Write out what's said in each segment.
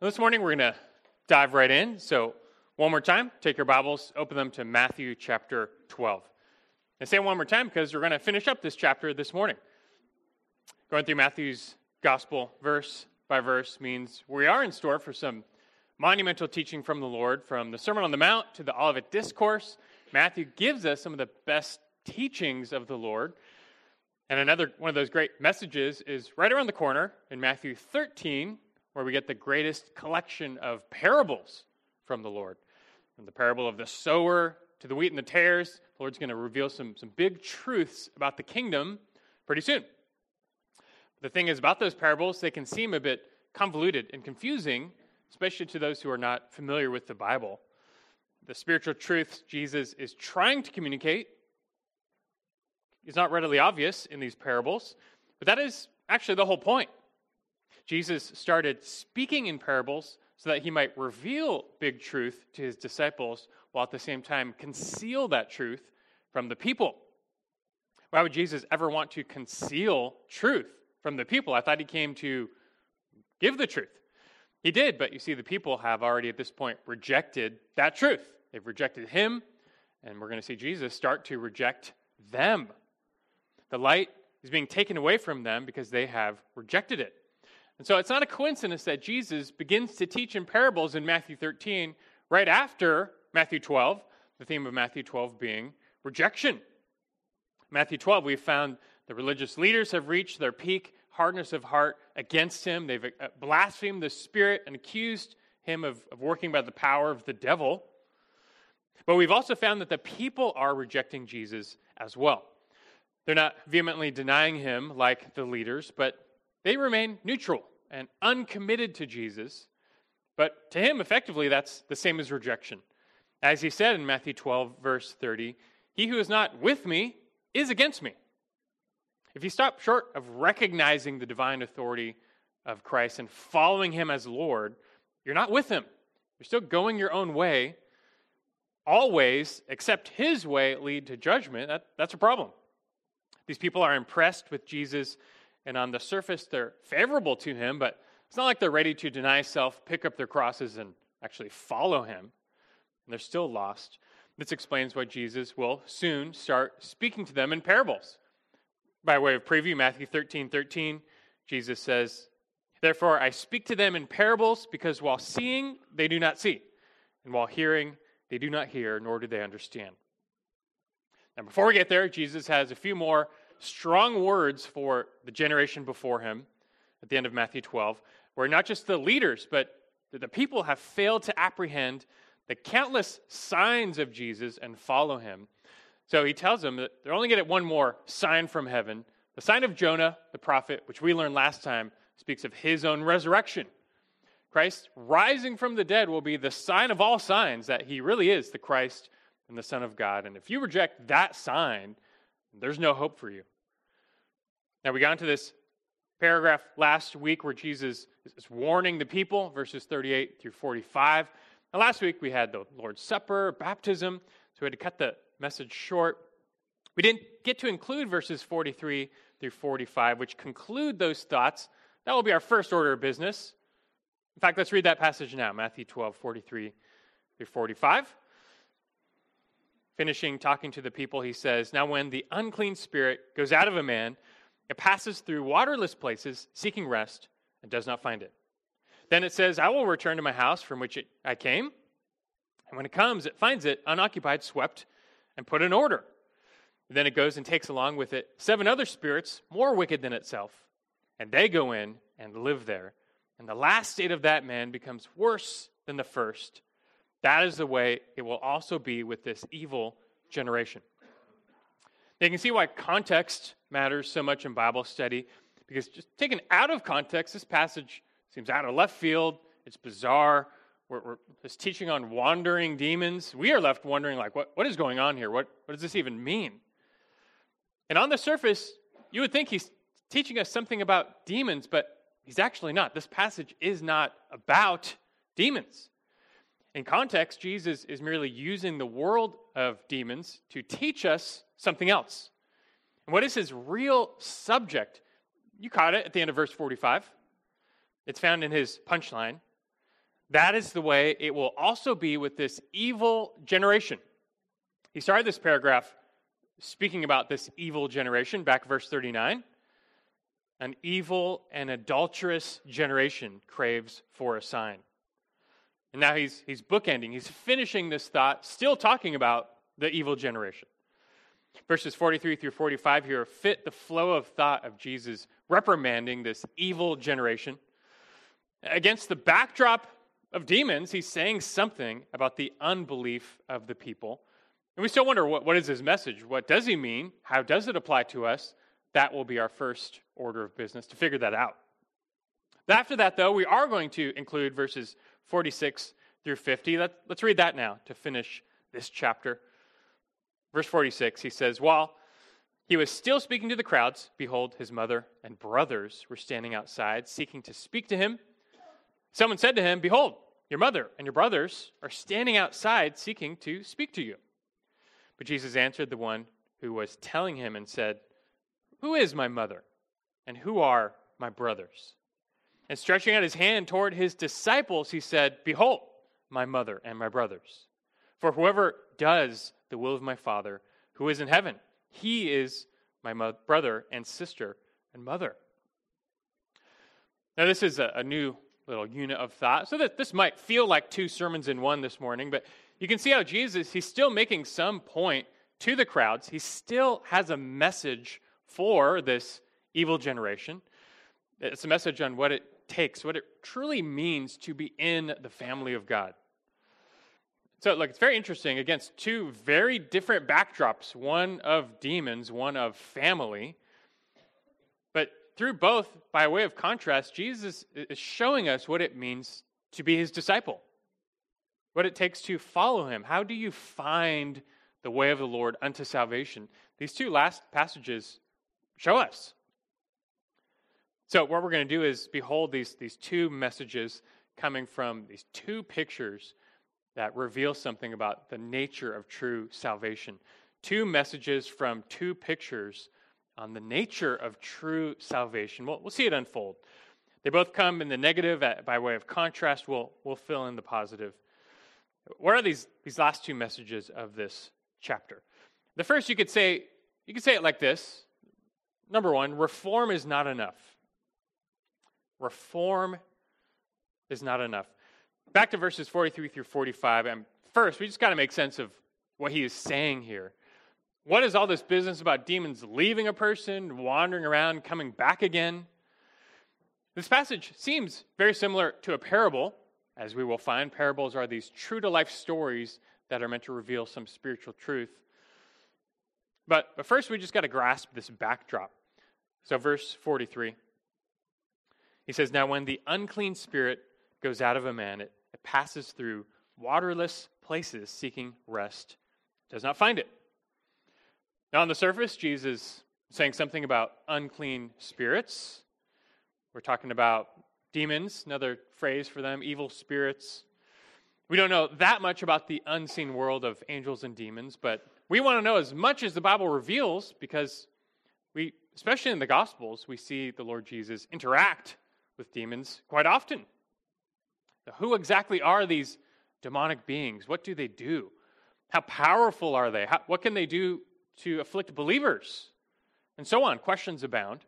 This morning we're going to dive right in. So, one more time, take your Bibles, open them to Matthew chapter 12. And say it one more time because we're going to finish up this chapter this morning. Going through Matthew's gospel verse by verse means we are in store for some monumental teaching from the Lord, from the Sermon on the Mount to the Olivet Discourse. Matthew gives us some of the best teachings of the Lord. And another one of those great messages is right around the corner in Matthew 13, where we get the greatest collection of parables from the Lord. From the parable of the sower to the wheat and the tares, the Lord's going to reveal some, some big truths about the kingdom pretty soon. The thing is, about those parables, they can seem a bit convoluted and confusing, especially to those who are not familiar with the Bible. The spiritual truths Jesus is trying to communicate is not readily obvious in these parables, but that is actually the whole point. Jesus started speaking in parables so that he might reveal big truth to his disciples while at the same time conceal that truth from the people. Why would Jesus ever want to conceal truth from the people? I thought he came to give the truth. He did, but you see, the people have already at this point rejected that truth. They've rejected him, and we're going to see Jesus start to reject them. The light is being taken away from them because they have rejected it. And so it's not a coincidence that Jesus begins to teach in parables in Matthew 13 right after Matthew 12, the theme of Matthew 12 being rejection. Matthew 12, we found the religious leaders have reached their peak hardness of heart against him. They've uh, blasphemed the Spirit and accused him of, of working by the power of the devil. But we've also found that the people are rejecting Jesus as well. They're not vehemently denying him like the leaders, but they remain neutral and uncommitted to Jesus. But to him, effectively, that's the same as rejection. As he said in Matthew 12, verse 30, He who is not with me is against me. If you stop short of recognizing the divine authority of Christ and following him as Lord, you're not with him. You're still going your own way. All ways, except his way, lead to judgment. That, that's a problem. These people are impressed with Jesus and on the surface they're favorable to him, but it's not like they're ready to deny self, pick up their crosses, and actually follow him. And they're still lost. This explains why Jesus will soon start speaking to them in parables. By way of preview, Matthew 13 13, Jesus says, Therefore I speak to them in parables, because while seeing, they do not see, and while hearing, they do not hear, nor do they understand. Now, before we get there, Jesus has a few more strong words for the generation before him at the end of Matthew 12, where not just the leaders, but the people have failed to apprehend the countless signs of Jesus and follow him. So he tells them that they're only going to get one more sign from heaven. The sign of Jonah, the prophet, which we learned last time, speaks of his own resurrection. Christ rising from the dead will be the sign of all signs that he really is the Christ and the Son of God. And if you reject that sign, there's no hope for you. Now, we got into this paragraph last week where Jesus is warning the people, verses 38 through 45. And last week we had the Lord's Supper, baptism, so we had to cut the message short. We didn't get to include verses 43 through 45, which conclude those thoughts. That will be our first order of business. In fact, let's read that passage now Matthew 12, 43 through 45. Finishing talking to the people, he says, Now when the unclean spirit goes out of a man, it passes through waterless places, seeking rest, and does not find it. Then it says, I will return to my house from which it, I came. And when it comes, it finds it unoccupied, swept, and put in order. Then it goes and takes along with it seven other spirits more wicked than itself, and they go in and live there. And the last state of that man becomes worse than the first. That is the way it will also be with this evil generation. Now, you can see why context matters so much in Bible study, because just taken out of context, this passage seems out of left field. It's bizarre. We're, we're it's teaching on wandering demons. We are left wondering, like, what, what is going on here? What, what does this even mean? And on the surface, you would think he's teaching us something about demons, but he's actually not. This passage is not about demons. In context, Jesus is merely using the world of demons to teach us something else. And what is his real subject? You caught it at the end of verse 45. It's found in his punchline. that is the way it will also be with this evil generation. He started this paragraph speaking about this evil generation, back verse 39. An evil and adulterous generation craves for a sign. And now he's, he's bookending, he's finishing this thought, still talking about the evil generation. Verses 43 through 45 here fit the flow of thought of Jesus reprimanding this evil generation. Against the backdrop of demons, he's saying something about the unbelief of the people. And we still wonder what, what is his message? What does he mean? How does it apply to us? That will be our first order of business to figure that out. After that, though, we are going to include verses 46 through 50. Let, let's read that now to finish this chapter. Verse 46, he says, While he was still speaking to the crowds, behold, his mother and brothers were standing outside, seeking to speak to him. Someone said to him, Behold, your mother and your brothers are standing outside, seeking to speak to you. But Jesus answered the one who was telling him and said, Who is my mother? And who are my brothers? And stretching out his hand toward his disciples, he said, Behold, my mother and my brothers. For whoever does the will of my Father who is in heaven, he is my brother and sister and mother. Now, this is a, a new little unit of thought. So that this might feel like two sermons in one this morning, but you can see how Jesus, he's still making some point to the crowds. He still has a message for this evil generation. It's a message on what it takes, what it truly means to be in the family of God. So, look, it's very interesting against two very different backdrops one of demons, one of family. But through both, by way of contrast, Jesus is showing us what it means to be his disciple, what it takes to follow him. How do you find the way of the Lord unto salvation? These two last passages show us. So, what we're going to do is behold these, these two messages coming from these two pictures that reveal something about the nature of true salvation. Two messages from two pictures on the nature of true salvation. We'll, we'll see it unfold. They both come in the negative at, by way of contrast. We'll, we'll fill in the positive. What are these, these last two messages of this chapter? The first, you could say, you could say it like this. Number one, reform is not enough. Reform is not enough. Back to verses 43 through 45. And first, we just got to make sense of what he is saying here. What is all this business about demons leaving a person, wandering around, coming back again? This passage seems very similar to a parable. As we will find, parables are these true to life stories that are meant to reveal some spiritual truth. But, but first, we just got to grasp this backdrop. So, verse 43, he says, Now when the unclean spirit goes out of a man, it, it passes through waterless places seeking rest, does not find it. Now, on the surface, Jesus is saying something about unclean spirits. We're talking about demons, another phrase for them, evil spirits. We don't know that much about the unseen world of angels and demons, but we want to know as much as the Bible reveals because we, especially in the Gospels, we see the Lord Jesus interact with demons quite often. who exactly are these demonic beings? What do they do? How powerful are they? How, what can they do to afflict believers, and so on. Questions abound.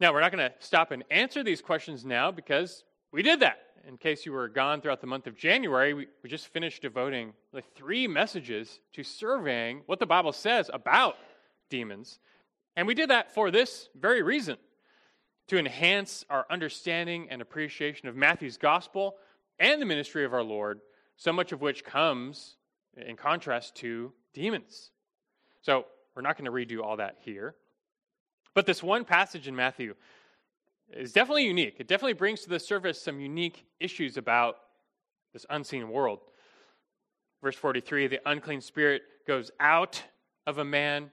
Now, we're not going to stop and answer these questions now because we did that. In case you were gone throughout the month of January, we, we just finished devoting like three messages to surveying what the Bible says about demons. And we did that for this very reason to enhance our understanding and appreciation of Matthew's gospel and the ministry of our Lord, so much of which comes in contrast to demons. So we're not going to redo all that here. But this one passage in Matthew is definitely unique. It definitely brings to the surface some unique issues about this unseen world. Verse 43 the unclean spirit goes out of a man.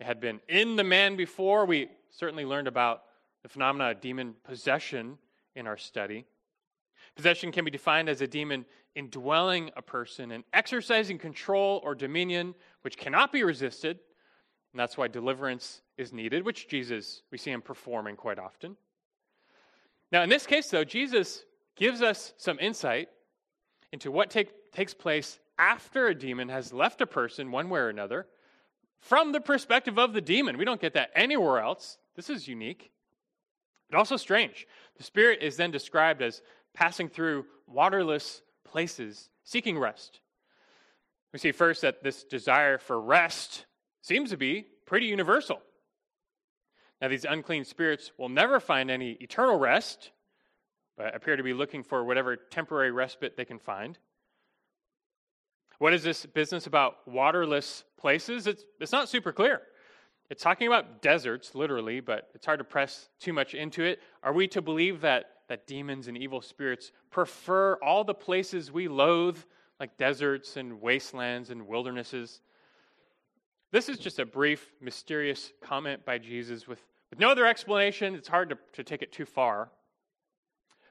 It had been in the man before. We certainly learned about the phenomena of demon possession in our study. Possession can be defined as a demon indwelling a person and exercising control or dominion which cannot be resisted. And that's why deliverance is needed, which Jesus, we see him performing quite often. Now, in this case, though, Jesus gives us some insight into what take, takes place after a demon has left a person one way or another from the perspective of the demon. We don't get that anywhere else. This is unique, but also strange. The spirit is then described as passing through waterless places, seeking rest. We see first that this desire for rest seems to be pretty universal. Now, these unclean spirits will never find any eternal rest, but appear to be looking for whatever temporary respite they can find. What is this business about waterless places? It's, it's not super clear. It's talking about deserts, literally, but it's hard to press too much into it. Are we to believe that, that demons and evil spirits prefer all the places we loathe, like deserts and wastelands and wildernesses? This is just a brief, mysterious comment by Jesus with, with no other explanation. It's hard to, to take it too far.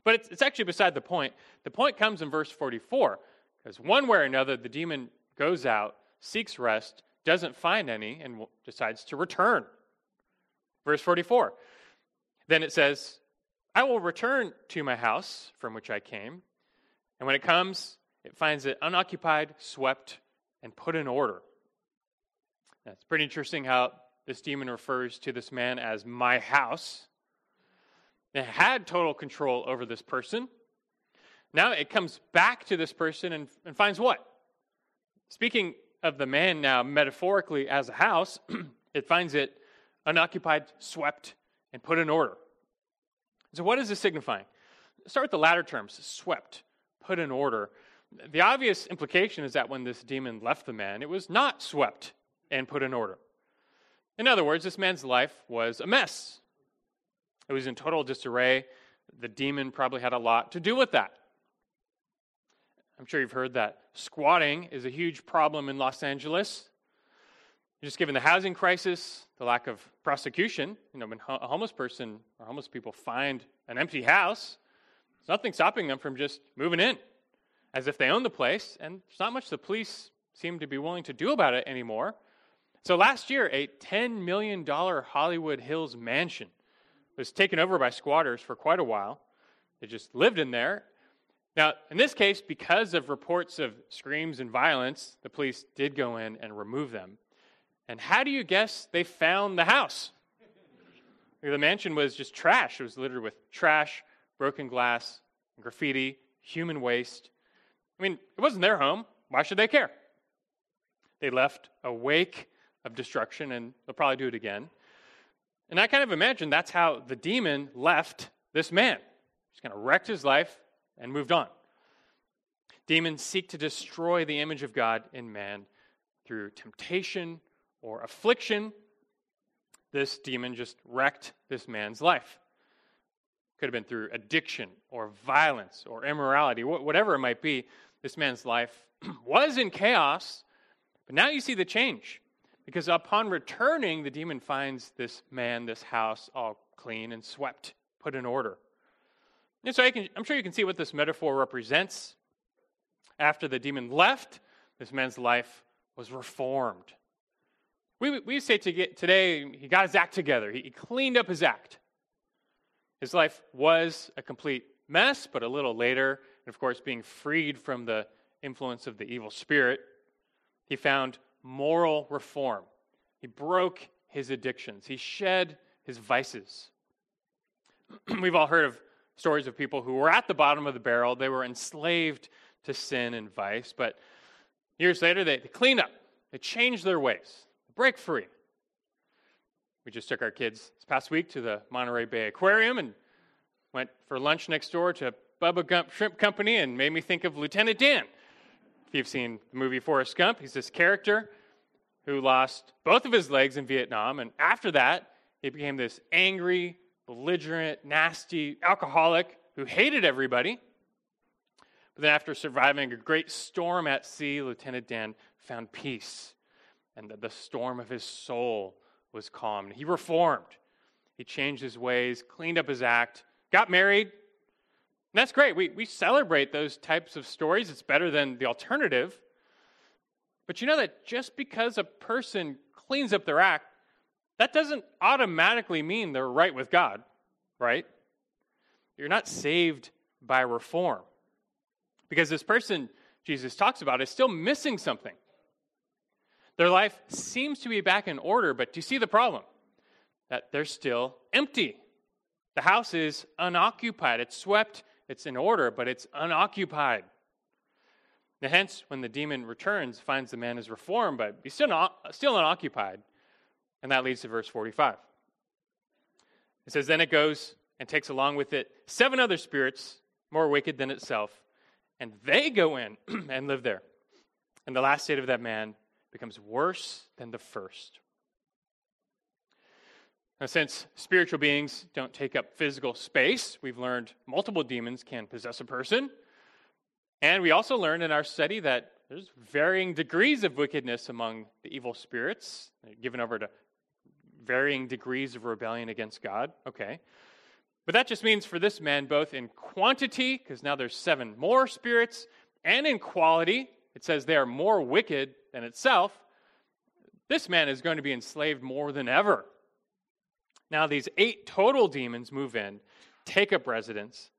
But it's, it's actually beside the point. The point comes in verse 44. Because one way or another, the demon goes out, seeks rest, doesn't find any, and decides to return. Verse 44. Then it says, I will return to my house from which I came. And when it comes, it finds it unoccupied, swept, and put in order. Now, it's pretty interesting how this demon refers to this man as my house. It had total control over this person. Now it comes back to this person and, and finds what? Speaking of the man now metaphorically as a house, it finds it unoccupied, swept, and put in order. So, what is this signifying? Start with the latter terms swept, put in order. The obvious implication is that when this demon left the man, it was not swept and put in order. In other words, this man's life was a mess. It was in total disarray. The demon probably had a lot to do with that. I'm sure you've heard that squatting is a huge problem in Los Angeles. Just given the housing crisis, the lack of prosecution, you know, when a homeless person or homeless people find an empty house, there's nothing stopping them from just moving in as if they own the place, and there's not much the police seem to be willing to do about it anymore. So last year, a $10 million Hollywood Hills mansion was taken over by squatters for quite a while. They just lived in there now, in this case, because of reports of screams and violence, the police did go in and remove them. And how do you guess they found the house? The mansion was just trash. It was littered with trash, broken glass, graffiti, human waste. I mean, it wasn't their home. Why should they care? They left a wake of destruction, and they'll probably do it again. And I kind of imagine that's how the demon left this man. He's kind of wrecked his life, and moved on. Demons seek to destroy the image of God in man through temptation or affliction. This demon just wrecked this man's life. Could have been through addiction or violence or immorality, whatever it might be. This man's life was in chaos, but now you see the change. Because upon returning, the demon finds this man, this house, all clean and swept, put in order. And so can, I'm sure you can see what this metaphor represents. After the demon left, this man's life was reformed. We, we say to get, today, he got his act together. He, he cleaned up his act. His life was a complete mess, but a little later, and of course, being freed from the influence of the evil spirit, he found moral reform. He broke his addictions, he shed his vices. We've all heard of stories of people who were at the bottom of the barrel. They were enslaved to sin and vice, but years later, they, they clean up, they change their ways, break free. We just took our kids this past week to the Monterey Bay Aquarium and went for lunch next door to Bubba Gump Shrimp Company and made me think of Lieutenant Dan. If you've seen the movie Forrest Gump, he's this character who lost both of his legs in Vietnam, and after that, he became this angry, belligerent, nasty alcoholic who hated everybody. But then, after surviving a great storm at sea, Lieutenant Dan found peace, and the storm of his soul was calmed. He reformed. He changed his ways, cleaned up his act, got married. And that's great. We, we celebrate those types of stories. It's better than the alternative. But you know that just because a person cleans up their act that doesn't automatically mean they're right with God, right? You're not saved by reform. Because this person Jesus talks about is still missing something. Their life seems to be back in order, but do you see the problem? That they're still empty. The house is unoccupied. It's swept, it's in order, but it's unoccupied. Now, hence, when the demon returns, finds the man is reformed, but he's still, not, still unoccupied. And that leads to verse 45. It says, Then it goes and takes along with it seven other spirits more wicked than itself, and they go in and live there. And the last state of that man becomes worse than the first. Now, since spiritual beings don't take up physical space, we've learned multiple demons can possess a person. And we also learned in our study that there's varying degrees of wickedness among the evil spirits, given over to varying degrees of rebellion against God. Okay. But that just means for this man, both in quantity, because now there's seven more spirits, and in quality, it says they are more wicked than itself. This man is going to be enslaved more than ever. Now, these eight total demons move in, take up residence.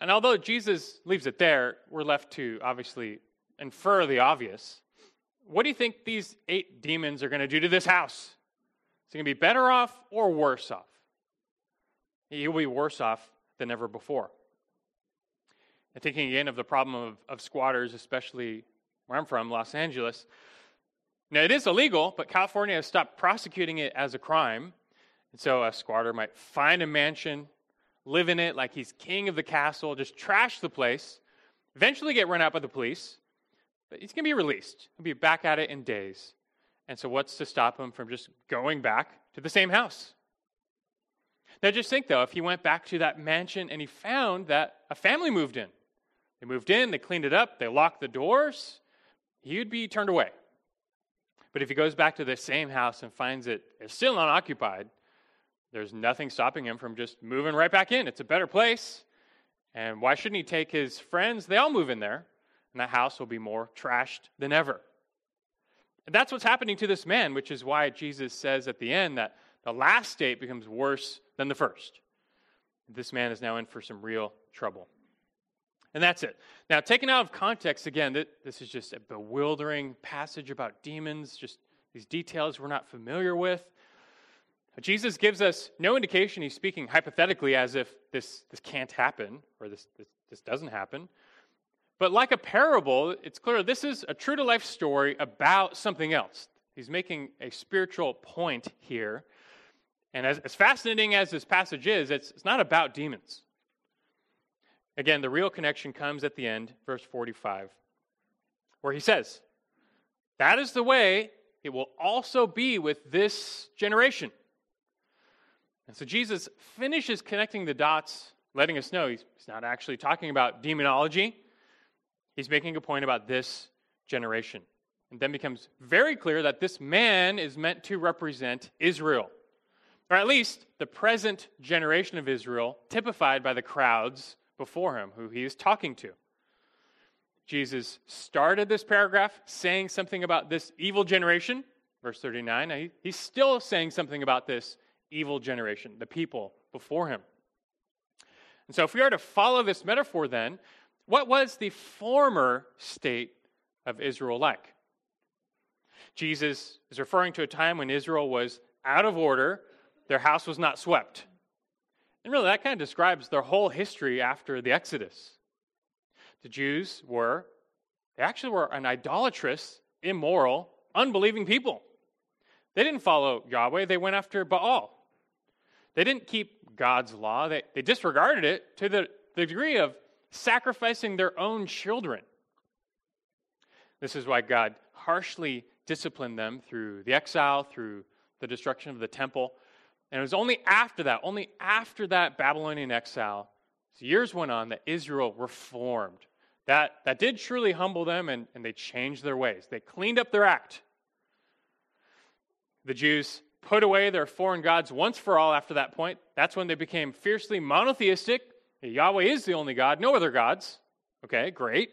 And although Jesus leaves it there, we're left to obviously infer the obvious. What do you think these eight demons are going to do to this house? Is he going to be better off or worse off? He'll be worse off than ever before. And thinking again of the problem of, of squatters, especially where I'm from, Los Angeles. Now, it is illegal, but California has stopped prosecuting it as a crime. And so a squatter might find a mansion, live in it like he's king of the castle, just trash the place, eventually get run out by the police, but he's going to be released. He'll be back at it in days. And so, what's to stop him from just going back to the same house? Now, just think though, if he went back to that mansion and he found that a family moved in, they moved in, they cleaned it up, they locked the doors, he'd be turned away. But if he goes back to the same house and finds it is still unoccupied, there's nothing stopping him from just moving right back in. It's a better place. And why shouldn't he take his friends? They all move in there, and that house will be more trashed than ever. And that's what's happening to this man, which is why Jesus says at the end that the last state becomes worse than the first. This man is now in for some real trouble. And that's it. Now, taken out of context, again, this is just a bewildering passage about demons, just these details we're not familiar with. Jesus gives us no indication he's speaking hypothetically as if this, this can't happen or this, this, this doesn't happen. But like a parable, it's clear this is a true to life story about something else. He's making a spiritual point here. And as, as fascinating as this passage is, it's, it's not about demons. Again, the real connection comes at the end, verse 45, where he says, That is the way it will also be with this generation. And so Jesus finishes connecting the dots, letting us know he's, he's not actually talking about demonology. He's making a point about this generation. And then becomes very clear that this man is meant to represent Israel or at least the present generation of Israel, typified by the crowds before him who he is talking to. Jesus started this paragraph saying something about this evil generation, verse 39. He's still saying something about this evil generation, the people before him. And so, if we are to follow this metaphor, then, what was the former state of Israel like? Jesus is referring to a time when Israel was out of order their house was not swept. And really, that kind of describes their whole history after the Exodus. The Jews were, they actually were an idolatrous, immoral, unbelieving people. They didn't follow Yahweh, they went after Baal. They didn't keep God's law, they, they disregarded it to the, the degree of sacrificing their own children. This is why God harshly disciplined them through the exile, through the destruction of the temple. And it was only after that, only after that Babylonian exile, as years went on, that Israel reformed. That, that did truly humble them, and, and they changed their ways. They cleaned up their act. The Jews put away their foreign gods once for all after that point. That's when they became fiercely monotheistic. Yahweh is the only God, no other gods. Okay, great.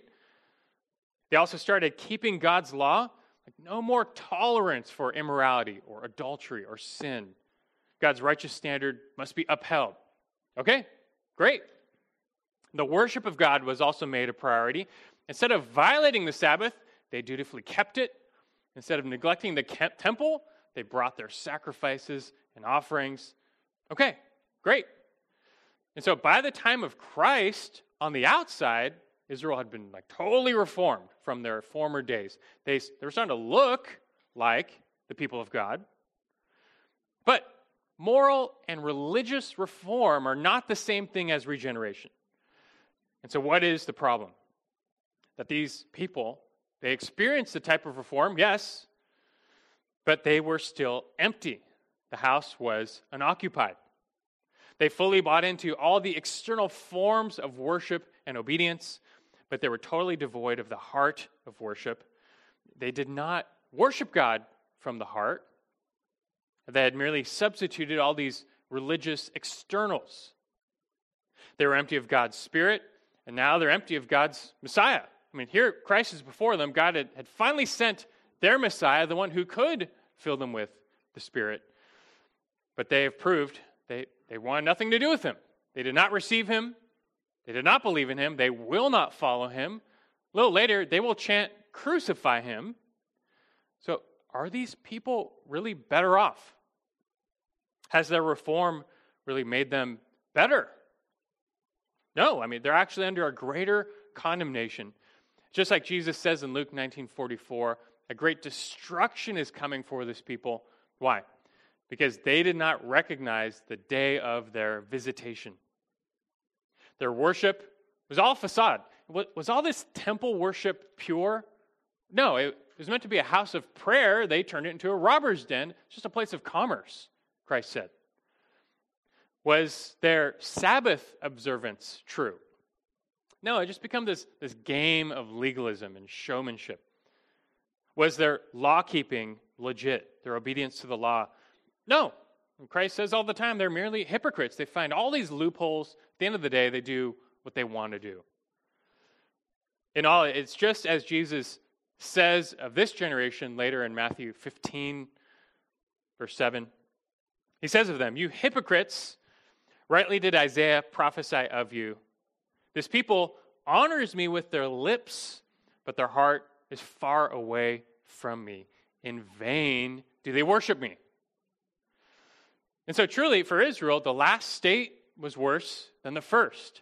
They also started keeping God's law, like no more tolerance for immorality or adultery or sin. God's righteous standard must be upheld. Okay, great. The worship of God was also made a priority. Instead of violating the Sabbath, they dutifully kept it. Instead of neglecting the temple, they brought their sacrifices and offerings. Okay, great. And so by the time of Christ, on the outside, Israel had been like totally reformed from their former days. They, they were starting to look like the people of God. But moral and religious reform are not the same thing as regeneration. And so, what is the problem? That these people, they experienced the type of reform, yes, but they were still empty. The house was unoccupied. They fully bought into all the external forms of worship and obedience, but they were totally devoid of the heart of worship. They did not worship God from the heart. They had merely substituted all these religious externals. They were empty of God's Spirit, and now they're empty of God's Messiah. I mean, here Christ is before them. God had, had finally sent their Messiah, the one who could fill them with the Spirit. But they have proved they, they wanted nothing to do with him. They did not receive him. They did not believe in him. They will not follow him. A little later, they will chant, Crucify him. So, are these people really better off? Has their reform really made them better? No, I mean, they're actually under a greater condemnation. Just like Jesus says in Luke 19:44, a great destruction is coming for this people. Why? Because they did not recognize the day of their visitation. Their worship was all facade. Was all this temple worship pure? No, it was meant to be a house of prayer. They turned it into a robber's den, it's just a place of commerce, Christ said. Was their Sabbath observance true? No, it just became this, this game of legalism and showmanship. Was their law keeping legit, their obedience to the law? No. Christ says all the time they're merely hypocrites. They find all these loopholes. At the end of the day, they do what they want to do. In all, it's just as Jesus says of this generation later in Matthew 15, verse 7. He says of them, You hypocrites, Rightly did Isaiah prophesy of you. This people honors me with their lips, but their heart is far away from me. In vain do they worship me. And so, truly, for Israel, the last state was worse than the first.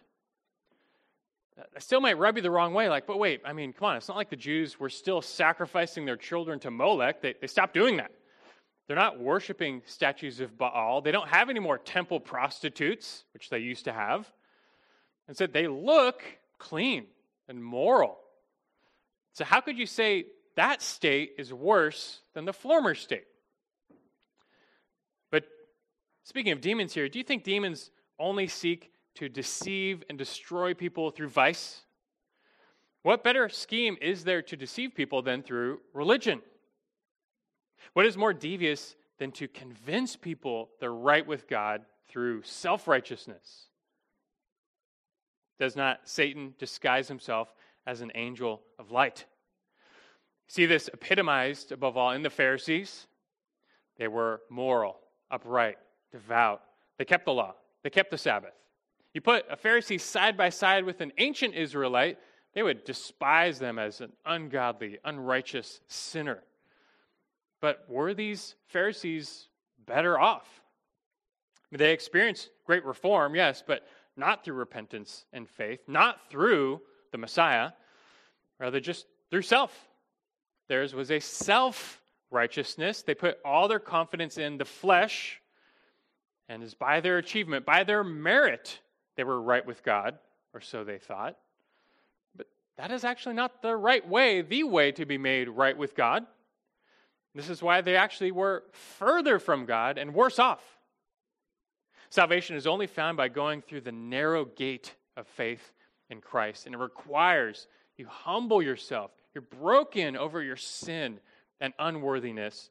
I still might rub you the wrong way. Like, but wait, I mean, come on, it's not like the Jews were still sacrificing their children to Molech. They, they stopped doing that. They're not worshiping statues of Baal. They don't have any more temple prostitutes, which they used to have. Instead, they look clean and moral. So, how could you say that state is worse than the former state? Speaking of demons here, do you think demons only seek to deceive and destroy people through vice? What better scheme is there to deceive people than through religion? What is more devious than to convince people they're right with God through self righteousness? Does not Satan disguise himself as an angel of light? See this epitomized above all in the Pharisees. They were moral, upright, devout. They kept the law, they kept the Sabbath. You put a Pharisee side by side with an ancient Israelite, they would despise them as an ungodly, unrighteous sinner. But were these Pharisees better off? They experienced great reform, yes, but not through repentance and faith, not through the Messiah, rather just through self. Theirs was a self righteousness. They put all their confidence in the flesh, and is by their achievement, by their merit, they were right with God, or so they thought. But that is actually not the right way, the way to be made right with God. This is why they actually were further from God and worse off. Salvation is only found by going through the narrow gate of faith in Christ, and it requires you humble yourself. You're broken over your sin and unworthiness.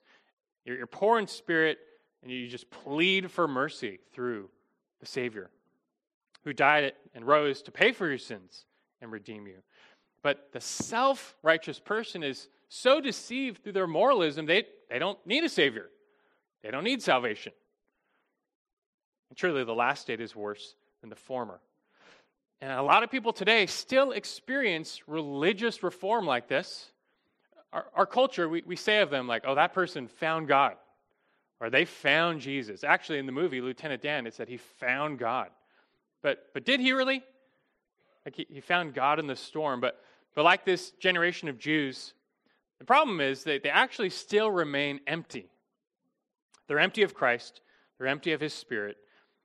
You're, you're poor in spirit, and you just plead for mercy through the Savior who died and rose to pay for your sins and redeem you. But the self righteous person is so deceived through their moralism, they, they don't need a Savior. They don't need salvation. And truly, the last state is worse than the former. And a lot of people today still experience religious reform like this. Our, our culture, we, we say of them, like, oh, that person found God, or they found Jesus. Actually, in the movie, Lieutenant Dan, it said he found God. But, but did he really? Like, he, he found God in the storm. But, but like this generation of Jews, the problem is that they actually still remain empty. They're empty of Christ, they're empty of his spirit.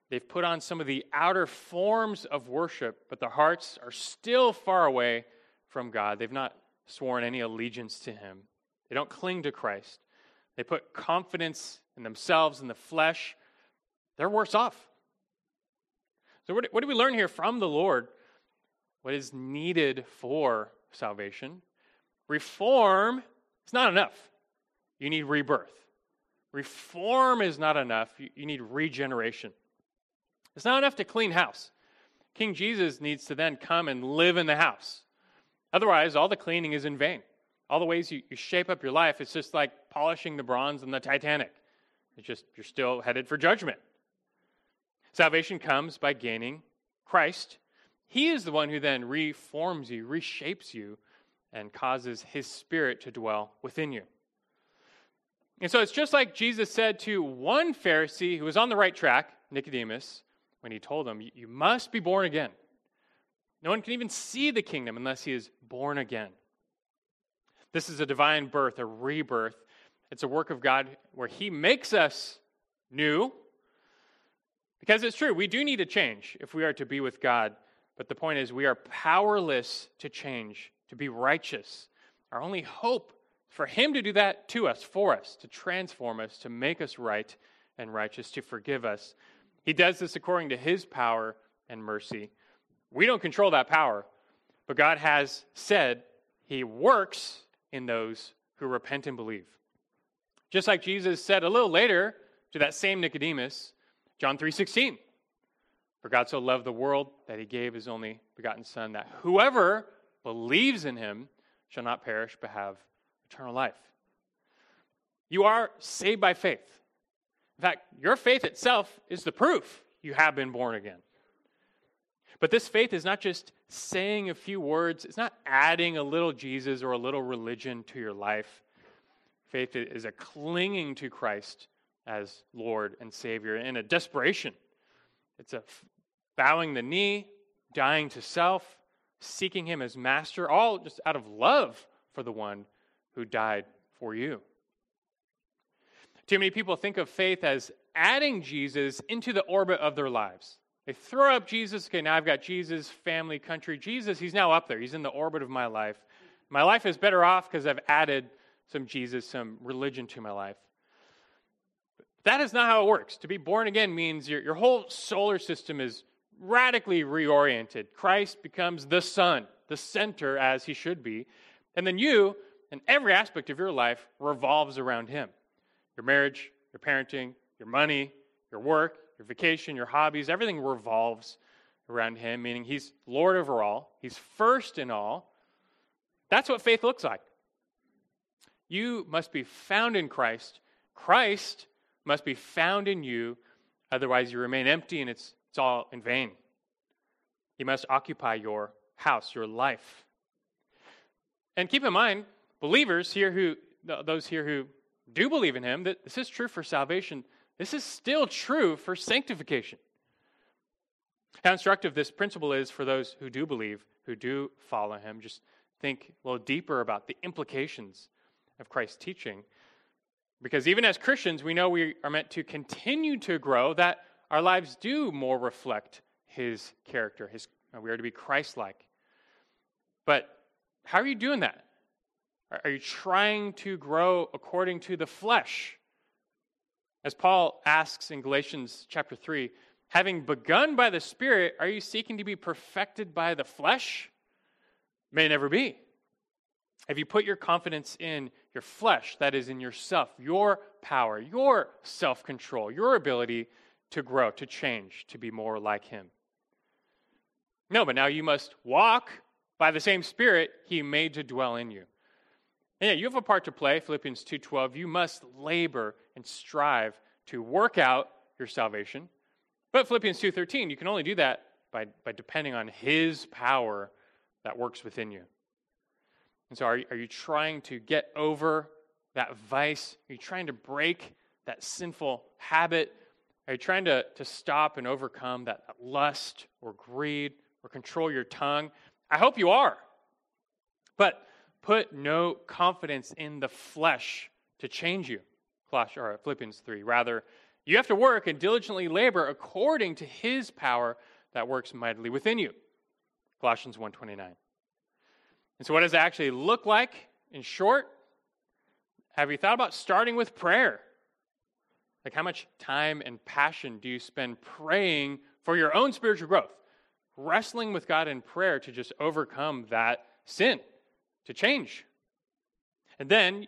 They've put on some of the outer forms of worship, but their hearts are still far away from God. They've not sworn any allegiance to him. They don't cling to Christ. They put confidence in themselves and the flesh. They're worse off. So, what, what do we learn here from the Lord? What is needed for salvation? Reform is not enough. You need rebirth. Reform is not enough. You, you need regeneration. It's not enough to clean house. King Jesus needs to then come and live in the house. Otherwise, all the cleaning is in vain. All the ways you, you shape up your life, it's just like polishing the bronze in the Titanic. It's just, you're still headed for judgment. Salvation comes by gaining Christ. He is the one who then reforms you, reshapes you, and causes his spirit to dwell within you. And so it's just like Jesus said to one Pharisee who was on the right track, Nicodemus, when he told him, You must be born again. No one can even see the kingdom unless he is born again. This is a divine birth, a rebirth. It's a work of God where he makes us new. Because it's true, we do need to change if we are to be with God. But the point is, we are powerless to change, to be righteous. Our only hope for Him to do that to us, for us, to transform us, to make us right and righteous, to forgive us, he does this according to his power and mercy. We don't control that power, but God has said he works in those who repent and believe. Just like Jesus said a little later to that same Nicodemus, John 3:16. For God so loved the world that he gave his only begotten son that whoever believes in him shall not perish but have eternal life. You are saved by faith. In fact, your faith itself is the proof you have been born again. But this faith is not just saying a few words, it's not adding a little Jesus or a little religion to your life. Faith is a clinging to Christ as Lord and Savior in a desperation. It's a bowing the knee, dying to self, seeking Him as master, all just out of love for the one who died for you. Too many people think of faith as adding Jesus into the orbit of their lives. They throw up Jesus. Okay, now I've got Jesus, family, country. Jesus, he's now up there. He's in the orbit of my life. My life is better off because I've added some Jesus, some religion to my life. That is not how it works. To be born again means your, your whole solar system is radically reoriented. Christ becomes the sun, the center as he should be. And then you, and every aspect of your life, revolves around him your marriage, your parenting, your money, your work, your vacation, your hobbies, everything revolves around Him, meaning He's Lord over all, He's first in all. That's what faith looks like. You must be found in Christ. Christ must be found in you, otherwise, you remain empty and it's, it's all in vain. He must occupy your house, your life. And keep in mind, believers here who, those here who do believe in him, that this is true for salvation, this is still true for sanctification. How instructive this principle is for those who do believe, who do follow him. Just think a little deeper about the implications of Christ's teaching. Because even as Christians, we know we are meant to continue to grow, that our lives do more reflect his character. His, uh, we are to be Christ like. But how are you doing that? Are you trying to grow according to the flesh? As Paul asks in Galatians chapter 3, having begun by the Spirit, are you seeking to be perfected by the flesh? May never be. Have you put your confidence in your flesh, that is, in yourself, your power, your self control, your ability to grow, to change, to be more like Him? No, but now you must walk by the same Spirit He made to dwell in you. And yeah, you have a part to play, Philippians 2:12. You must labor and strive to work out your salvation. But Philippians 2:13, you can only do that by, by depending on His power that works within you. And so, are, are you trying to get over that vice? Are you trying to break that sinful habit? Are you trying to, to stop and overcome that lust or greed or control your tongue? I hope you are. But put no confidence in the flesh to change you. Colossians, or Philippians 3. Rather, you have to work and diligently labor according to his power that works mightily within you. Colossians 1:29. And so what does it actually look like in short? Have you thought about starting with prayer? Like how much time and passion do you spend praying for your own spiritual growth? Wrestling with God in prayer to just overcome that sin, to change. And then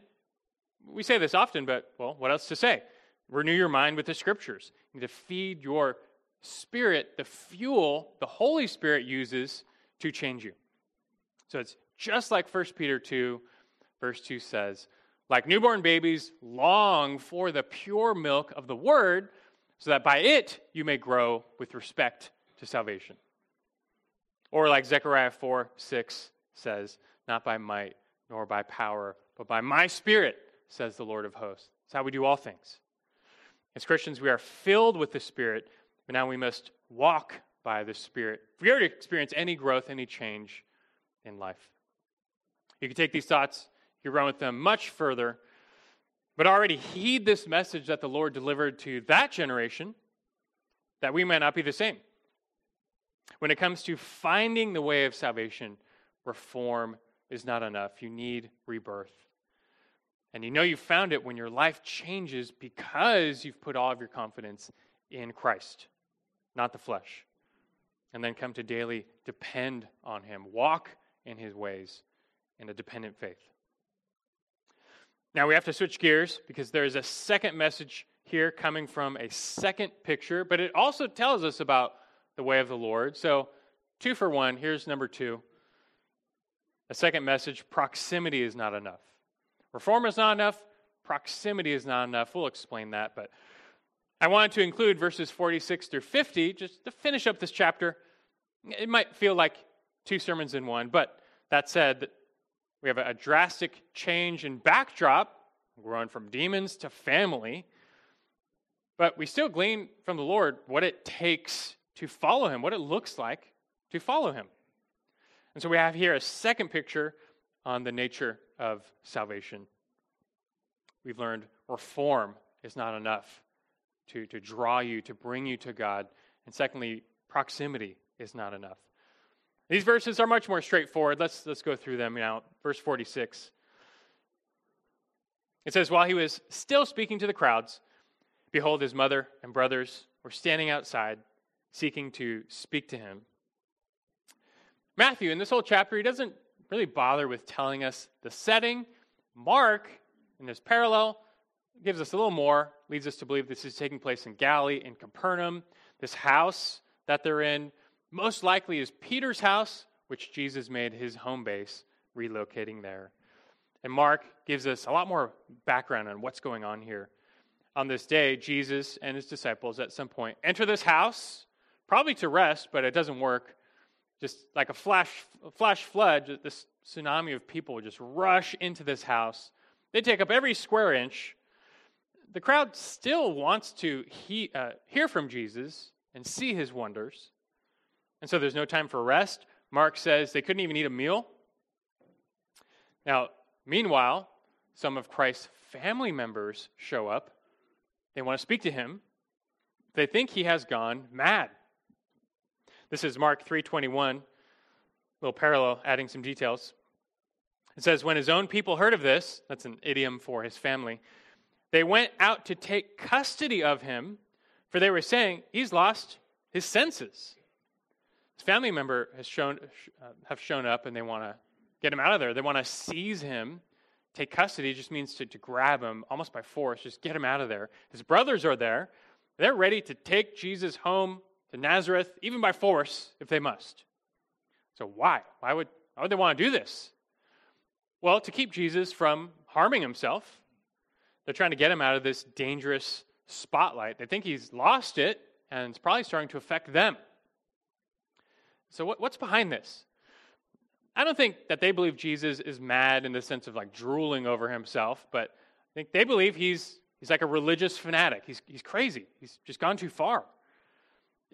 we say this often, but well, what else to say? Renew your mind with the scriptures. You need to feed your spirit the fuel the Holy Spirit uses to change you. So it's just like 1 Peter 2, verse 2 says, like newborn babies, long for the pure milk of the word, so that by it you may grow with respect to salvation. Or like Zechariah 4, 6 says, not by might nor by power, but by my spirit, says the Lord of hosts. That's how we do all things. As Christians, we are filled with the Spirit, but now we must walk by the Spirit if we are to experience any growth, any change in life. You can take these thoughts, you run with them much further, but already heed this message that the Lord delivered to that generation that we might not be the same. When it comes to finding the way of salvation, reform is not enough. You need rebirth. And you know you found it when your life changes because you've put all of your confidence in Christ, not the flesh. And then come to daily depend on Him, walk in His ways in a dependent faith. Now we have to switch gears because there's a second message here coming from a second picture, but it also tells us about the way of the Lord. So, two for one, here's number two. A second message proximity is not enough. Reform is not enough, proximity is not enough. We'll explain that, but I wanted to include verses 46 through 50 just to finish up this chapter. It might feel like two sermons in one, but that said, we have a drastic change in backdrop. Going from demons to family. But we still glean from the Lord what it takes to follow him, what it looks like to follow him. And so we have here a second picture on the nature of salvation. We've learned reform is not enough to, to draw you, to bring you to God. And secondly, proximity is not enough. These verses are much more straightforward. Let's, let's go through them now. Verse 46. It says, While he was still speaking to the crowds, behold, his mother and brothers were standing outside, seeking to speak to him. Matthew, in this whole chapter, he doesn't really bother with telling us the setting. Mark, in this parallel, gives us a little more, leads us to believe this is taking place in Galilee, in Capernaum. This house that they're in most likely is Peter's house, which Jesus made his home base, relocating there. And Mark gives us a lot more background on what's going on here. On this day, Jesus and his disciples at some point enter this house, probably to rest, but it doesn't work just like a flash, flash flood, this tsunami of people just rush into this house. They take up every square inch. The crowd still wants to he, uh, hear from Jesus and see his wonders. And so there's no time for rest. Mark says they couldn't even eat a meal. Now, meanwhile, some of Christ's family members show up. They want to speak to him. They think he has gone mad. This is Mark 3:21, little parallel, adding some details. It says, when his own people heard of this, that's an idiom for his family, they went out to take custody of him, for they were saying, he's lost his senses. His family member has shown, uh, have shown up and they want to get him out of there. They want to seize him. Take custody just means to, to grab him almost by force, just get him out of there. His brothers are there. They're ready to take Jesus home to Nazareth, even by force, if they must. So, why? Why would, why would they want to do this? Well, to keep Jesus from harming himself. They're trying to get him out of this dangerous spotlight. They think he's lost it, and it's probably starting to affect them. So, what, what's behind this? I don't think that they believe Jesus is mad in the sense of like drooling over himself, but I think they believe he's, he's like a religious fanatic. He's, he's crazy, he's just gone too far.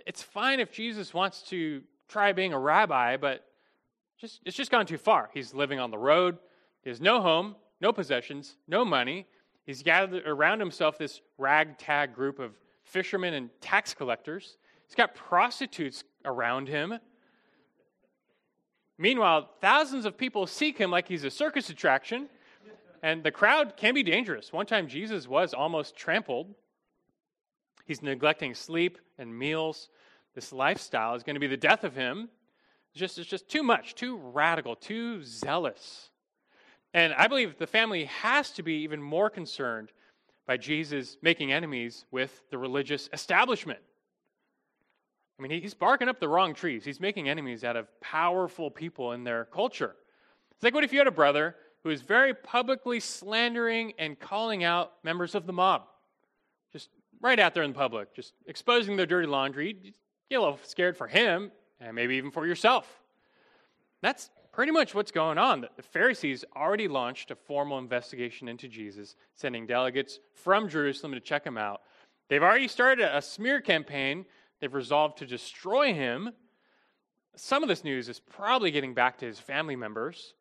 It's fine if Jesus wants to try being a rabbi, but just, it's just gone too far. He's living on the road, he has no home, no possessions, no money. He's gathered around himself this ragtag group of fishermen and tax collectors. He's got prostitutes around him. Meanwhile, thousands of people seek him like he's a circus attraction, and the crowd can be dangerous. One time, Jesus was almost trampled. He's neglecting sleep and meals. This lifestyle is going to be the death of him. It's just, it's just too much, too radical, too zealous. And I believe the family has to be even more concerned by Jesus making enemies with the religious establishment. I mean, he's barking up the wrong trees. He's making enemies out of powerful people in their culture. It's like what if you had a brother who is very publicly slandering and calling out members of the mob? Just right out there in public, just exposing their dirty laundry. You get a little scared for him and maybe even for yourself. That's pretty much what's going on. The Pharisees already launched a formal investigation into Jesus, sending delegates from Jerusalem to check him out. They've already started a smear campaign They've resolved to destroy him. Some of this news is probably getting back to his family members.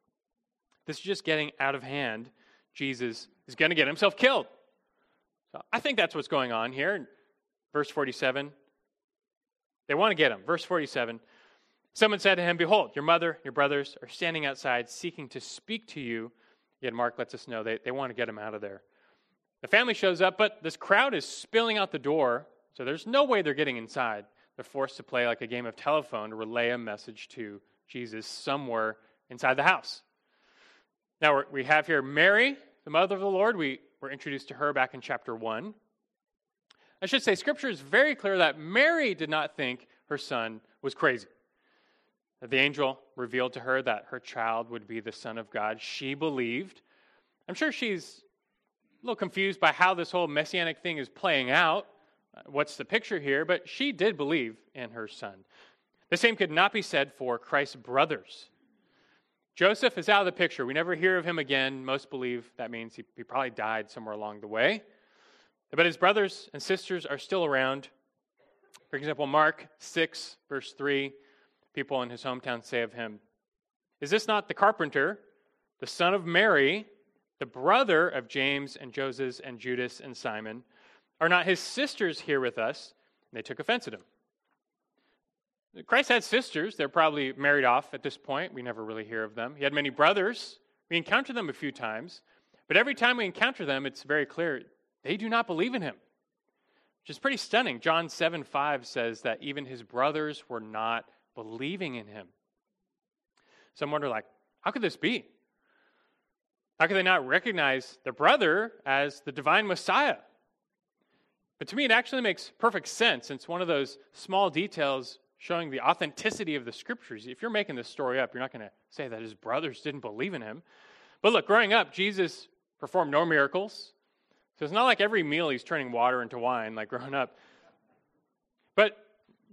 This is just getting out of hand. Jesus is going to get himself killed. So I think that's what's going on here. Verse 47. They want to get him. Verse 47. Someone said to him, Behold, your mother, your brothers are standing outside seeking to speak to you. Yet Mark lets us know they, they want to get him out of there. The family shows up, but this crowd is spilling out the door so there's no way they're getting inside. They're forced to play like a game of telephone to relay a message to Jesus somewhere inside the house. Now we have here Mary, the mother of the Lord. We were introduced to her back in chapter 1. I should say, Scripture is very clear that Mary did not think her son was crazy. That the angel revealed to her that her child would be the Son of God. She believed. I'm sure she's a little confused by how this whole messianic thing is playing out what's the picture here, but she did believe in her son. The same could not be said for Christ's brothers. Joseph is out of the picture. We never hear of him again. Most believe that means he, he probably died somewhere along the way. But his brothers and sisters are still around. For example, Mark 6, verse 3, people in his hometown say of him, Is this not the carpenter, the son of Mary, the brother of James and Joseph and Judas and Simon? Are not his sisters here with us? And they took offense at him. Christ had sisters. They're probably married off at this point. We never really hear of them. He had many brothers. We encounter them a few times. But every time we encounter them, it's very clear they do not believe in him, which is pretty stunning. John 7 5 says that even his brothers were not believing in him. Some wonder, like, how could this be? How could they not recognize their brother as the divine Messiah? But to me, it actually makes perfect sense. It's one of those small details showing the authenticity of the scriptures. If you're making this story up, you're not going to say that his brothers didn't believe in him. But look, growing up, Jesus performed no miracles. So it's not like every meal he's turning water into wine, like growing up. But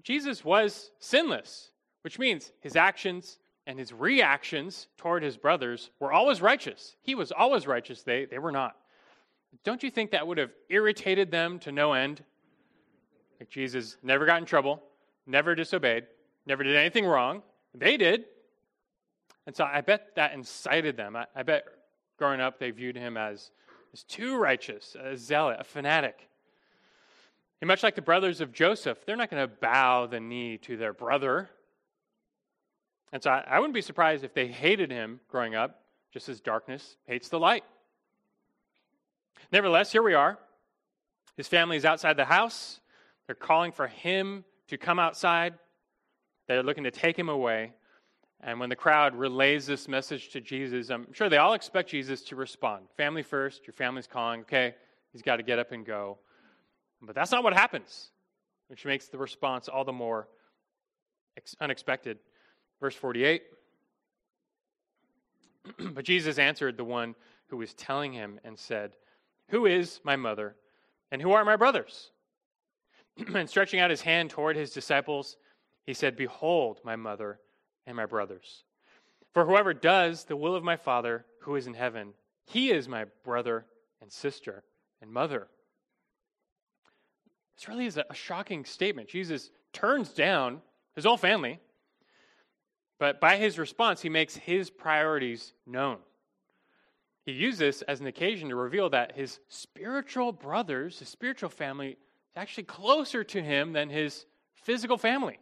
Jesus was sinless, which means his actions and his reactions toward his brothers were always righteous. He was always righteous, they, they were not. Don't you think that would have irritated them to no end? Like Jesus never got in trouble, never disobeyed, never did anything wrong. They did. And so I bet that incited them. I, I bet growing up they viewed him as, as too righteous, a zealot, a fanatic. And much like the brothers of Joseph, they're not going to bow the knee to their brother. And so I, I wouldn't be surprised if they hated him growing up, just as darkness hates the light. Nevertheless, here we are. His family is outside the house. They're calling for him to come outside. They're looking to take him away. And when the crowd relays this message to Jesus, I'm sure they all expect Jesus to respond. Family first, your family's calling, okay, he's got to get up and go. But that's not what happens, which makes the response all the more unexpected. Verse 48 But Jesus answered the one who was telling him and said, who is my mother, and who are my brothers? and stretching out his hand toward his disciples, he said, Behold, my mother and my brothers. For whoever does the will of my Father who is in heaven, he is my brother and sister and mother. This really is a shocking statement. Jesus turns down his whole family, but by his response, he makes his priorities known. He uses this as an occasion to reveal that his spiritual brothers, his spiritual family, is actually closer to him than his physical family.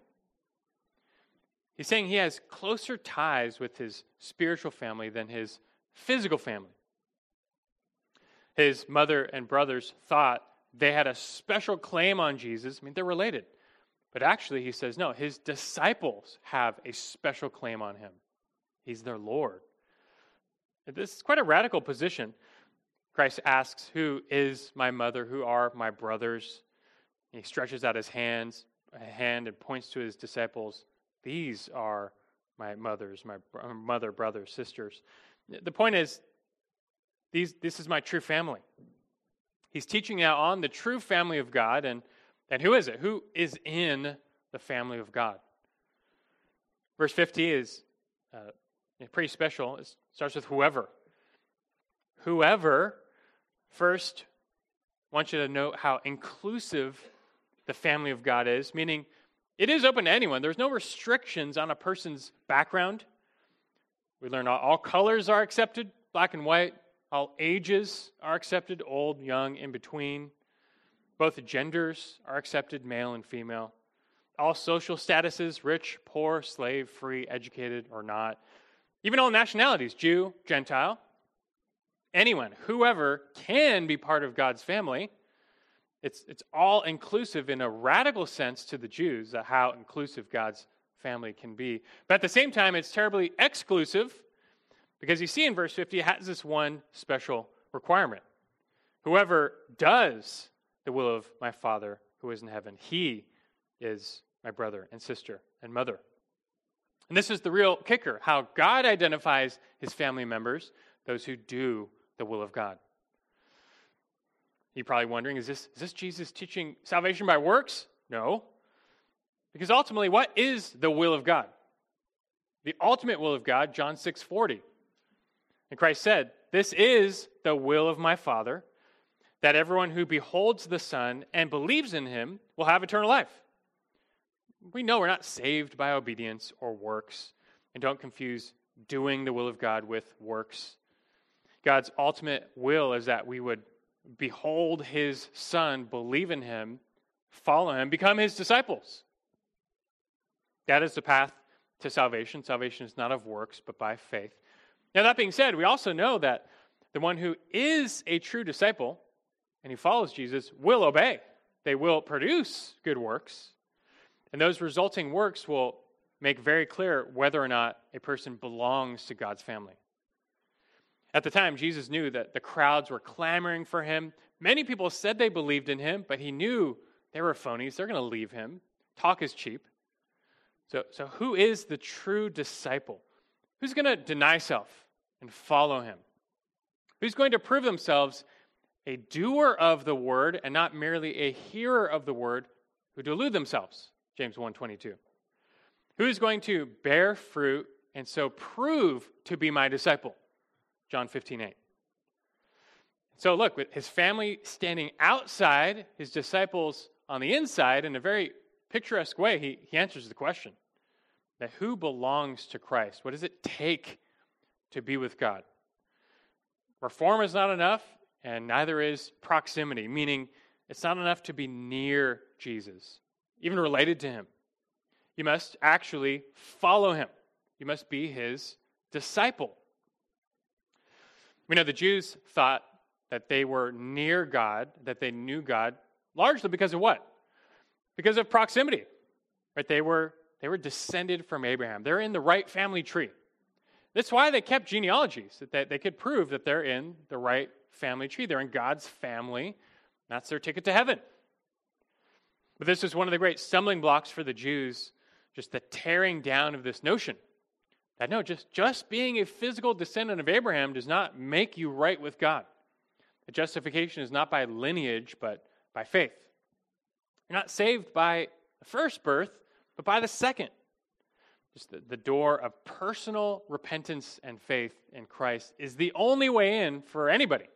He's saying he has closer ties with his spiritual family than his physical family. His mother and brothers thought they had a special claim on Jesus. I mean, they're related. But actually, he says, no, his disciples have a special claim on him. He's their Lord. This is quite a radical position. Christ asks, Who is my mother? Who are my brothers? He stretches out his hands, a hand and points to his disciples. These are my mothers, my mother, brothers, sisters. The point is, these, this is my true family. He's teaching now on the true family of God, and, and who is it? Who is in the family of God? Verse 50 is uh, pretty special. It starts with whoever. Whoever, first, I want you to note how inclusive the family of God is, meaning it is open to anyone. There's no restrictions on a person's background. We learn all, all colors are accepted, black and white. All ages are accepted, old, young, in between. Both genders are accepted, male and female. All social statuses, rich, poor, slave, free, educated, or not. Even all nationalities, Jew, Gentile. Anyone, whoever can be part of God's family it's, it's all inclusive in a radical sense to the Jews, uh, how inclusive God's family can be. But at the same time, it's terribly exclusive because you see in verse 50, it has this one special requirement. Whoever does the will of my Father who is in heaven, he is my brother and sister and mother. And this is the real kicker how God identifies his family members, those who do the will of God. You're probably wondering is this, is this Jesus teaching salvation by works? No. Because ultimately, what is the will of God? The ultimate will of God, John 6 40. And Christ said, This is the will of my Father, that everyone who beholds the Son and believes in him will have eternal life. We know we're not saved by obedience or works, and don't confuse doing the will of God with works. God's ultimate will is that we would behold his son, believe in him, follow him, become his disciples. That is the path to salvation. Salvation is not of works, but by faith. Now, that being said, we also know that the one who is a true disciple and who follows Jesus will obey. They will produce good works. And those resulting works will make very clear whether or not a person belongs to God's family. At the time, Jesus knew that the crowds were clamoring for him. Many people said they believed in him, but he knew they were phonies. They're going to leave him. Talk is cheap. So, so who is the true disciple? Who's going to deny self and follow him? Who's going to prove themselves a doer of the word and not merely a hearer of the word who delude themselves? James 1:22. Who is going to bear fruit and so prove to be my disciple? John 15, 8. So look, with his family standing outside, his disciples on the inside, in a very picturesque way, he, he answers the question that who belongs to Christ? What does it take to be with God? Reform is not enough, and neither is proximity, meaning it's not enough to be near Jesus, even related to him. You must actually follow him, you must be his disciple. We know the Jews thought that they were near God, that they knew God, largely because of what? Because of proximity. Right? They were they were descended from Abraham. They're in the right family tree. That's why they kept genealogies, that they could prove that they're in the right family tree. They're in God's family. That's their ticket to heaven. But this is one of the great stumbling blocks for the Jews, just the tearing down of this notion that no, just, just being a physical descendant of Abraham does not make you right with God. The justification is not by lineage, but by faith. You're not saved by the first birth, but by the second. Just the, the door of personal repentance and faith in Christ is the only way in for anybody.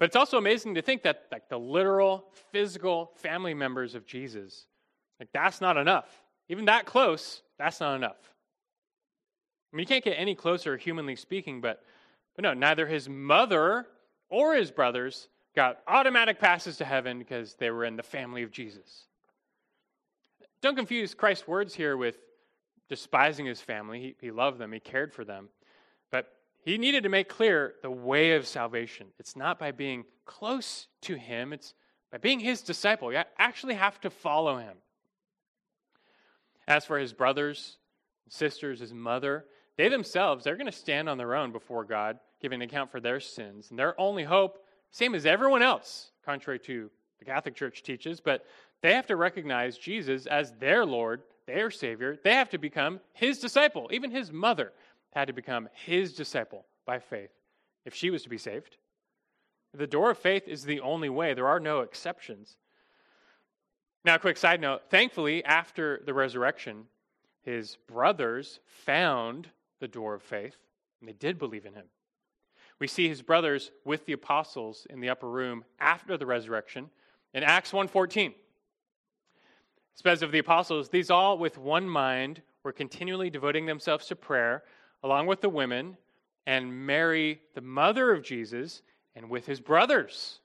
But it's also amazing to think that like the literal, physical family members of Jesus, like that's not enough. Even that close, that's not enough. I mean, you can't get any closer, humanly speaking, but, but no, neither his mother or his brothers got automatic passes to heaven because they were in the family of Jesus. Don't confuse Christ's words here with despising his family. He, he loved them, he cared for them. He needed to make clear the way of salvation. It's not by being close to him, it's by being his disciple. You actually have to follow him. As for his brothers, sisters, his mother, they themselves, they're going to stand on their own before God, giving account for their sins. And their only hope, same as everyone else, contrary to the Catholic Church teaches, but they have to recognize Jesus as their Lord, their Savior. They have to become his disciple. Even his mother had to become his disciple by faith if she was to be saved. The door of faith is the only way, there are no exceptions. Now, a quick side note thankfully, after the resurrection, his brothers found the door of faith, and they did believe in him. We see his brothers with the apostles in the upper room after the resurrection in Acts 1:14. It says of the apostles, these all with one mind were continually devoting themselves to prayer, along with the women, and Mary, the mother of Jesus, and with his brothers.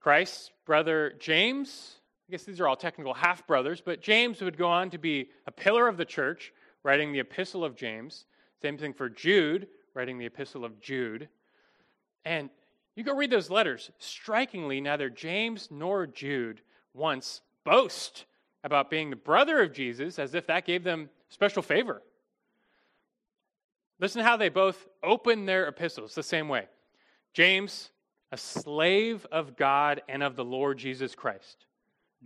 Christ's brother James, I guess these are all technical half brothers, but James would go on to be a pillar of the church, writing the Epistle of James. Same thing for Jude, writing the Epistle of Jude. And you go read those letters. Strikingly, neither James nor Jude once boast about being the brother of Jesus as if that gave them special favor. Listen to how they both open their epistles the same way. James, a slave of God and of the Lord Jesus Christ.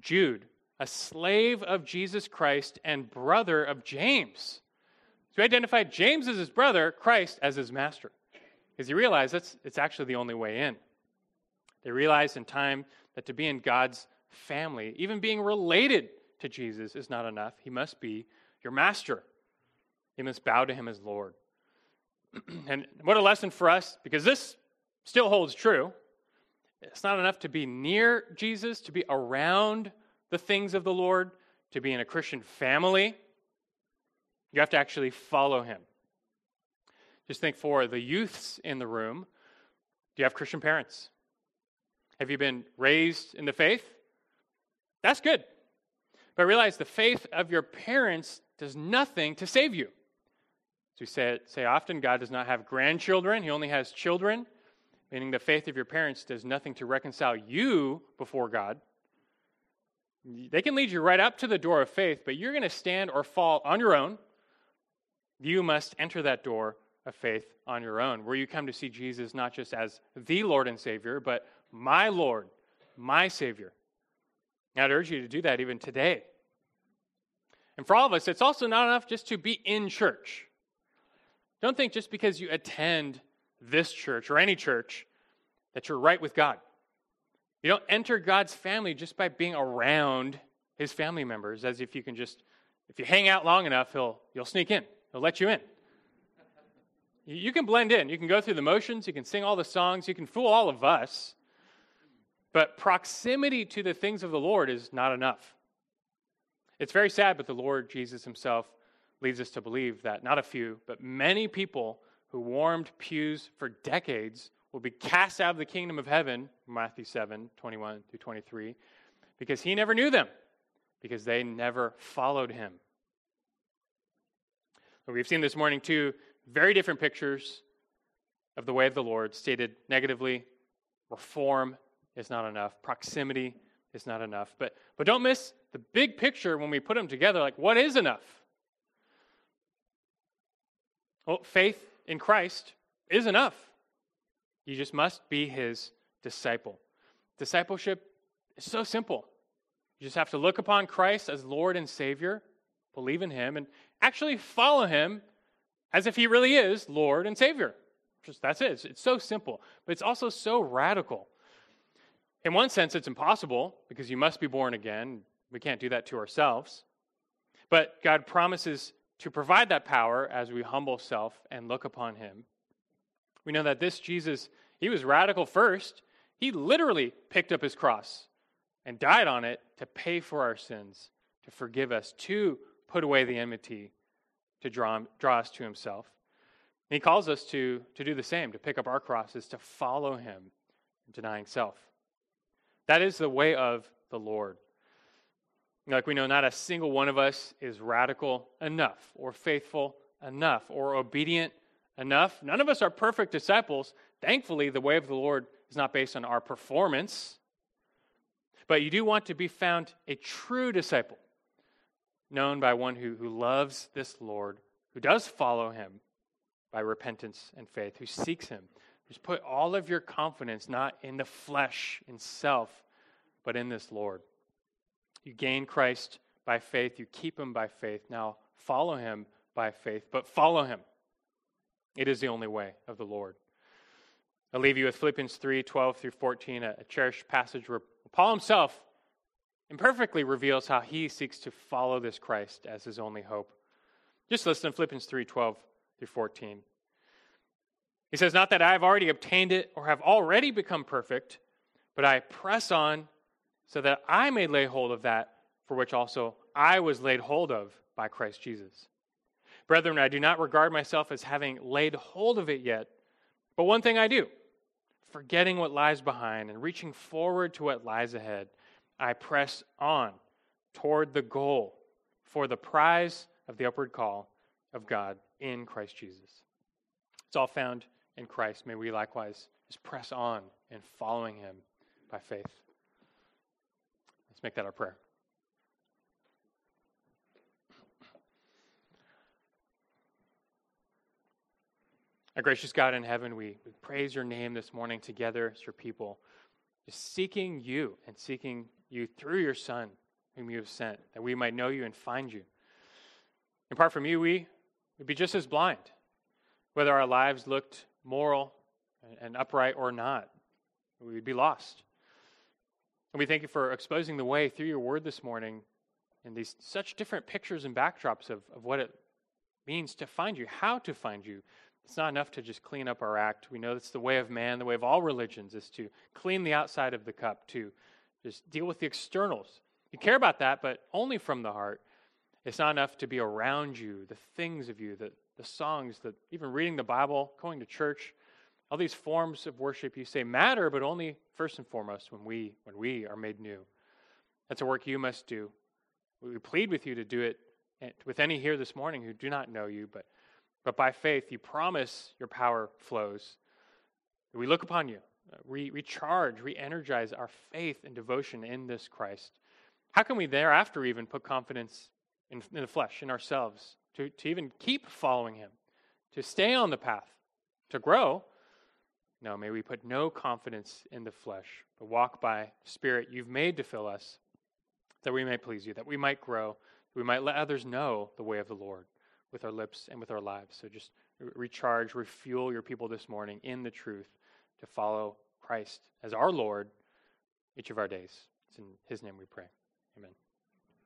Jude, a slave of Jesus Christ and brother of James. So he identified James as his brother, Christ as his master. Because he realized that's it's actually the only way in. They realized in time that to be in God's family, even being related to Jesus, is not enough. He must be your master. You must bow to him as Lord. and what a lesson for us, because this still holds true. It's not enough to be near Jesus, to be around the things of the Lord, to be in a Christian family. You have to actually follow him. Just think for the youths in the room do you have Christian parents? Have you been raised in the faith? That's good. But realize the faith of your parents does nothing to save you. As we say, say often, God does not have grandchildren, He only has children, meaning the faith of your parents does nothing to reconcile you before God. They can lead you right up to the door of faith, but you're going to stand or fall on your own. You must enter that door of faith on your own, where you come to see Jesus not just as the Lord and Savior, but my Lord, my Savior. I'd urge you to do that even today. And for all of us, it's also not enough just to be in church. Don't think just because you attend this church or any church that you're right with God. You don't enter God's family just by being around his family members, as if you can just, if you hang out long enough, he'll, you'll sneak in, he'll let you in. You can blend in. You can go through the motions. You can sing all the songs. You can fool all of us. But proximity to the things of the Lord is not enough. It's very sad, but the Lord Jesus himself leads us to believe that not a few, but many people who warmed pews for decades will be cast out of the kingdom of heaven, Matthew 7 21 through 23, because he never knew them, because they never followed him. We've seen this morning two very different pictures of the way of the Lord, stated negatively. Reform is not enough, proximity is not enough. But, but don't miss the big picture when we put them together like, what is enough? Well, faith in Christ is enough. You just must be his disciple. Discipleship is so simple. You just have to look upon Christ as Lord and Savior, believe in him, and actually follow him as if he really is Lord and Savior. Just that's it. It's, it's so simple, but it's also so radical. In one sense, it's impossible because you must be born again. We can't do that to ourselves. But God promises to provide that power as we humble self and look upon him. We know that this Jesus, he was radical first. He literally picked up his cross and died on it to pay for our sins, to forgive us, to put away the enmity, to draw, draw us to himself. And he calls us to, to do the same, to pick up our crosses, to follow him, denying self. That is the way of the Lord. Like we know, not a single one of us is radical enough, or faithful enough, or obedient enough. None of us are perfect disciples. Thankfully, the way of the Lord is not based on our performance. But you do want to be found a true disciple, known by one who, who loves this Lord, who does follow him by repentance and faith, who seeks him. Just put all of your confidence not in the flesh, in self, but in this Lord. You gain Christ by faith, you keep him by faith. Now follow him by faith, but follow him. It is the only way of the Lord. I'll leave you with Philippians 3 12 through 14, a, cherished passage where Paul himself imperfectly reveals how he seeks to follow this Christ as his only hope. Just listen to Philippians 3 12 through 14. He says, Not that I have already obtained it or have already become perfect, but I press on so that I may lay hold of that for which also I was laid hold of by Christ Jesus. Brethren, I do not regard myself as having laid hold of it yet, but one thing I do, forgetting what lies behind and reaching forward to what lies ahead, I press on toward the goal for the prize of the upward call of God in Christ Jesus. It's all found in Christ. May we likewise just press on in following him by faith. Let's make that our prayer. Our gracious God in heaven, we, we praise your name this morning together as your people, just seeking you and seeking you through your Son, whom you have sent, that we might know you and find you. Apart from you, we would be just as blind, whether our lives looked moral and upright or not. We would be lost. And we thank you for exposing the way through your word this morning in these such different pictures and backdrops of, of what it means to find you, how to find you. It's not enough to just clean up our act. We know that's the way of man, the way of all religions, is to clean the outside of the cup, to just deal with the externals. You care about that, but only from the heart. It's not enough to be around you, the things of you, the, the songs, the, even reading the Bible, going to church. All these forms of worship you say matter, but only first and foremost when we when we are made new. That's a work you must do. We plead with you to do it with any here this morning who do not know you, but but by faith you promise your power flows. We look upon you, uh, re- recharge, re-energize our faith and devotion in this Christ. How can we thereafter even put confidence in, in the flesh, in ourselves, to, to even keep following him, to stay on the path, to grow? No, may we put no confidence in the flesh, but walk by Spirit you've made to fill us, that we may please you, that we might grow, that we might let others know the way of the Lord with our lips and with our lives. So just recharge, refuel your people this morning in the truth to follow Christ as our Lord each of our days. It's in His name we pray. Amen.